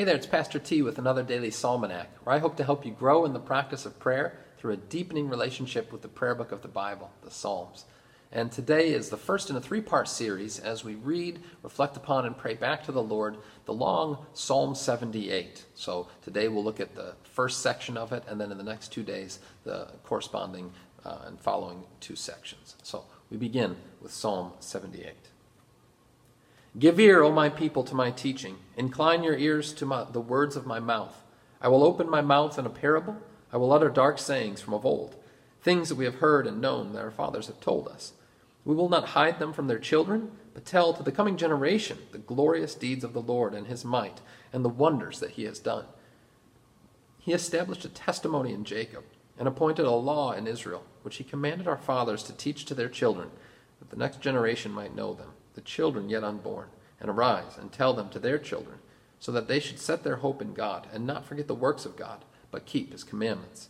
Hey there, it's Pastor T with another daily Psalmanac, where I hope to help you grow in the practice of prayer through a deepening relationship with the prayer book of the Bible, the Psalms. And today is the first in a three part series as we read, reflect upon, and pray back to the Lord the long Psalm 78. So today we'll look at the first section of it, and then in the next two days, the corresponding uh, and following two sections. So we begin with Psalm 78. Give ear, O my people, to my teaching. Incline your ears to my, the words of my mouth. I will open my mouth in a parable. I will utter dark sayings from of old, things that we have heard and known that our fathers have told us. We will not hide them from their children, but tell to the coming generation the glorious deeds of the Lord and his might, and the wonders that he has done. He established a testimony in Jacob, and appointed a law in Israel, which he commanded our fathers to teach to their children, that the next generation might know them the children yet unborn, and arise and tell them to their children, so that they should set their hope in God, and not forget the works of God, but keep his commandments.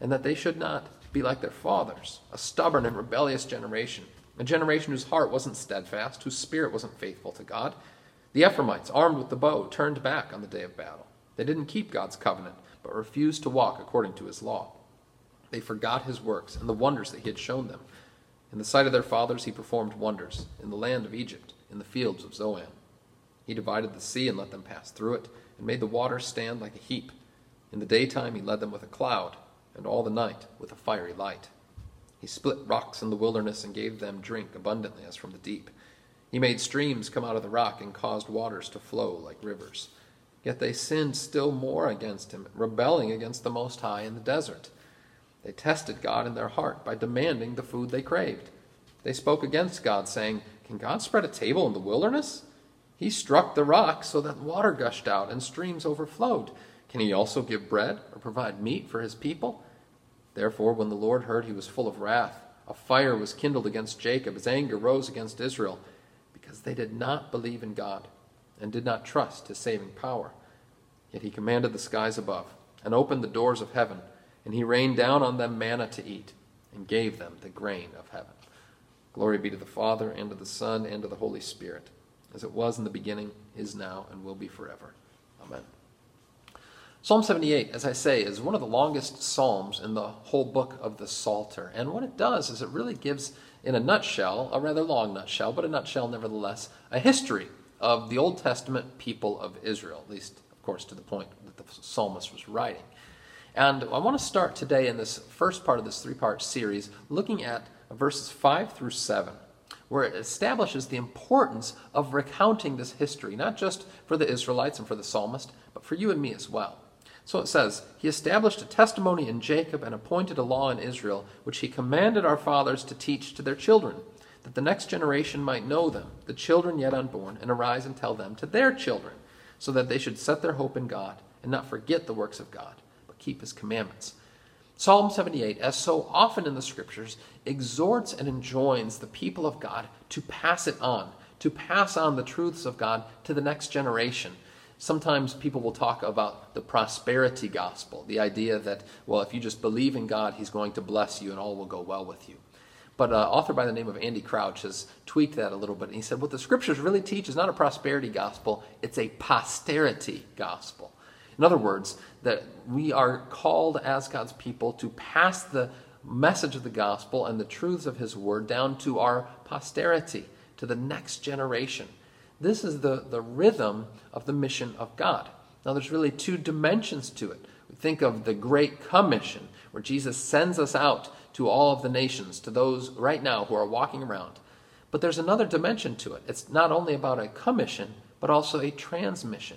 And that they should not be like their fathers, a stubborn and rebellious generation, a generation whose heart wasn't steadfast, whose spirit wasn't faithful to God. The Ephraimites, armed with the bow, turned back on the day of battle. They didn't keep God's covenant, but refused to walk according to his law. They forgot his works and the wonders that he had shown them in the sight of their fathers, he performed wonders in the land of Egypt, in the fields of Zoan. He divided the sea and let them pass through it, and made the waters stand like a heap. In the daytime, he led them with a cloud, and all the night with a fiery light. He split rocks in the wilderness and gave them drink abundantly as from the deep. He made streams come out of the rock and caused waters to flow like rivers. Yet they sinned still more against him, rebelling against the Most High in the desert. They tested God in their heart by demanding the food they craved. They spoke against God, saying, Can God spread a table in the wilderness? He struck the rock so that water gushed out and streams overflowed. Can he also give bread or provide meat for his people? Therefore, when the Lord heard he was full of wrath, a fire was kindled against Jacob. His anger rose against Israel, because they did not believe in God and did not trust his saving power. Yet he commanded the skies above and opened the doors of heaven and he rained down on them manna to eat, and gave them the grain of heaven. Glory be to the Father, and to the Son, and to the Holy Spirit, as it was in the beginning, is now, and will be forever. Amen. Psalm 78, as I say, is one of the longest psalms in the whole book of the Psalter. And what it does is it really gives, in a nutshell, a rather long nutshell, but a nutshell nevertheless, a history of the Old Testament people of Israel, at least, of course, to the point that the psalmist was writing. And I want to start today in this first part of this three part series looking at verses 5 through 7, where it establishes the importance of recounting this history, not just for the Israelites and for the psalmist, but for you and me as well. So it says, He established a testimony in Jacob and appointed a law in Israel, which He commanded our fathers to teach to their children, that the next generation might know them, the children yet unborn, and arise and tell them to their children, so that they should set their hope in God and not forget the works of God keep his commandments. Psalm 78, as so often in the scriptures, exhorts and enjoins the people of God to pass it on, to pass on the truths of God to the next generation. Sometimes people will talk about the prosperity gospel, the idea that, well, if you just believe in God, He's going to bless you and all will go well with you. But an uh, author by the name of Andy Crouch has tweaked that a little bit. And he said, what the scriptures really teach is not a prosperity gospel, it's a posterity gospel. In other words, that we are called as God's people to pass the message of the gospel and the truths of his word down to our posterity, to the next generation. This is the, the rhythm of the mission of God. Now, there's really two dimensions to it. We think of the Great Commission, where Jesus sends us out to all of the nations, to those right now who are walking around. But there's another dimension to it. It's not only about a commission, but also a transmission.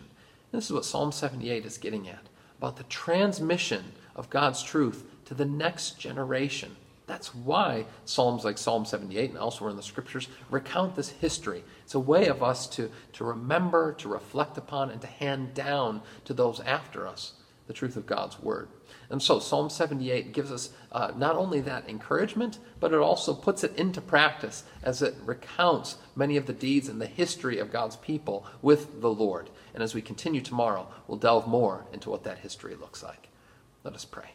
This is what Psalm 78 is getting at about the transmission of God's truth to the next generation. That's why Psalms like Psalm 78 and elsewhere in the scriptures recount this history. It's a way of us to, to remember, to reflect upon, and to hand down to those after us the truth of God's word. And so Psalm 78 gives us uh, not only that encouragement, but it also puts it into practice as it recounts many of the deeds and the history of God's people with the Lord. And as we continue tomorrow, we'll delve more into what that history looks like. Let us pray.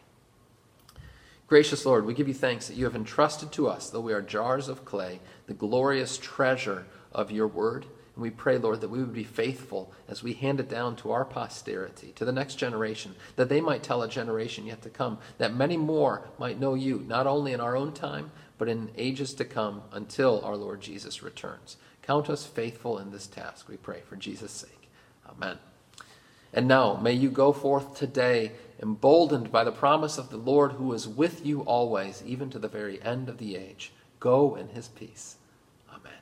Gracious Lord, we give you thanks that you have entrusted to us, though we are jars of clay, the glorious treasure of your word. And we pray, Lord, that we would be faithful as we hand it down to our posterity, to the next generation, that they might tell a generation yet to come, that many more might know you, not only in our own time, but in ages to come until our Lord Jesus returns. Count us faithful in this task, we pray, for Jesus' sake. Amen. And now, may you go forth today, emboldened by the promise of the Lord who is with you always, even to the very end of the age. Go in his peace. Amen.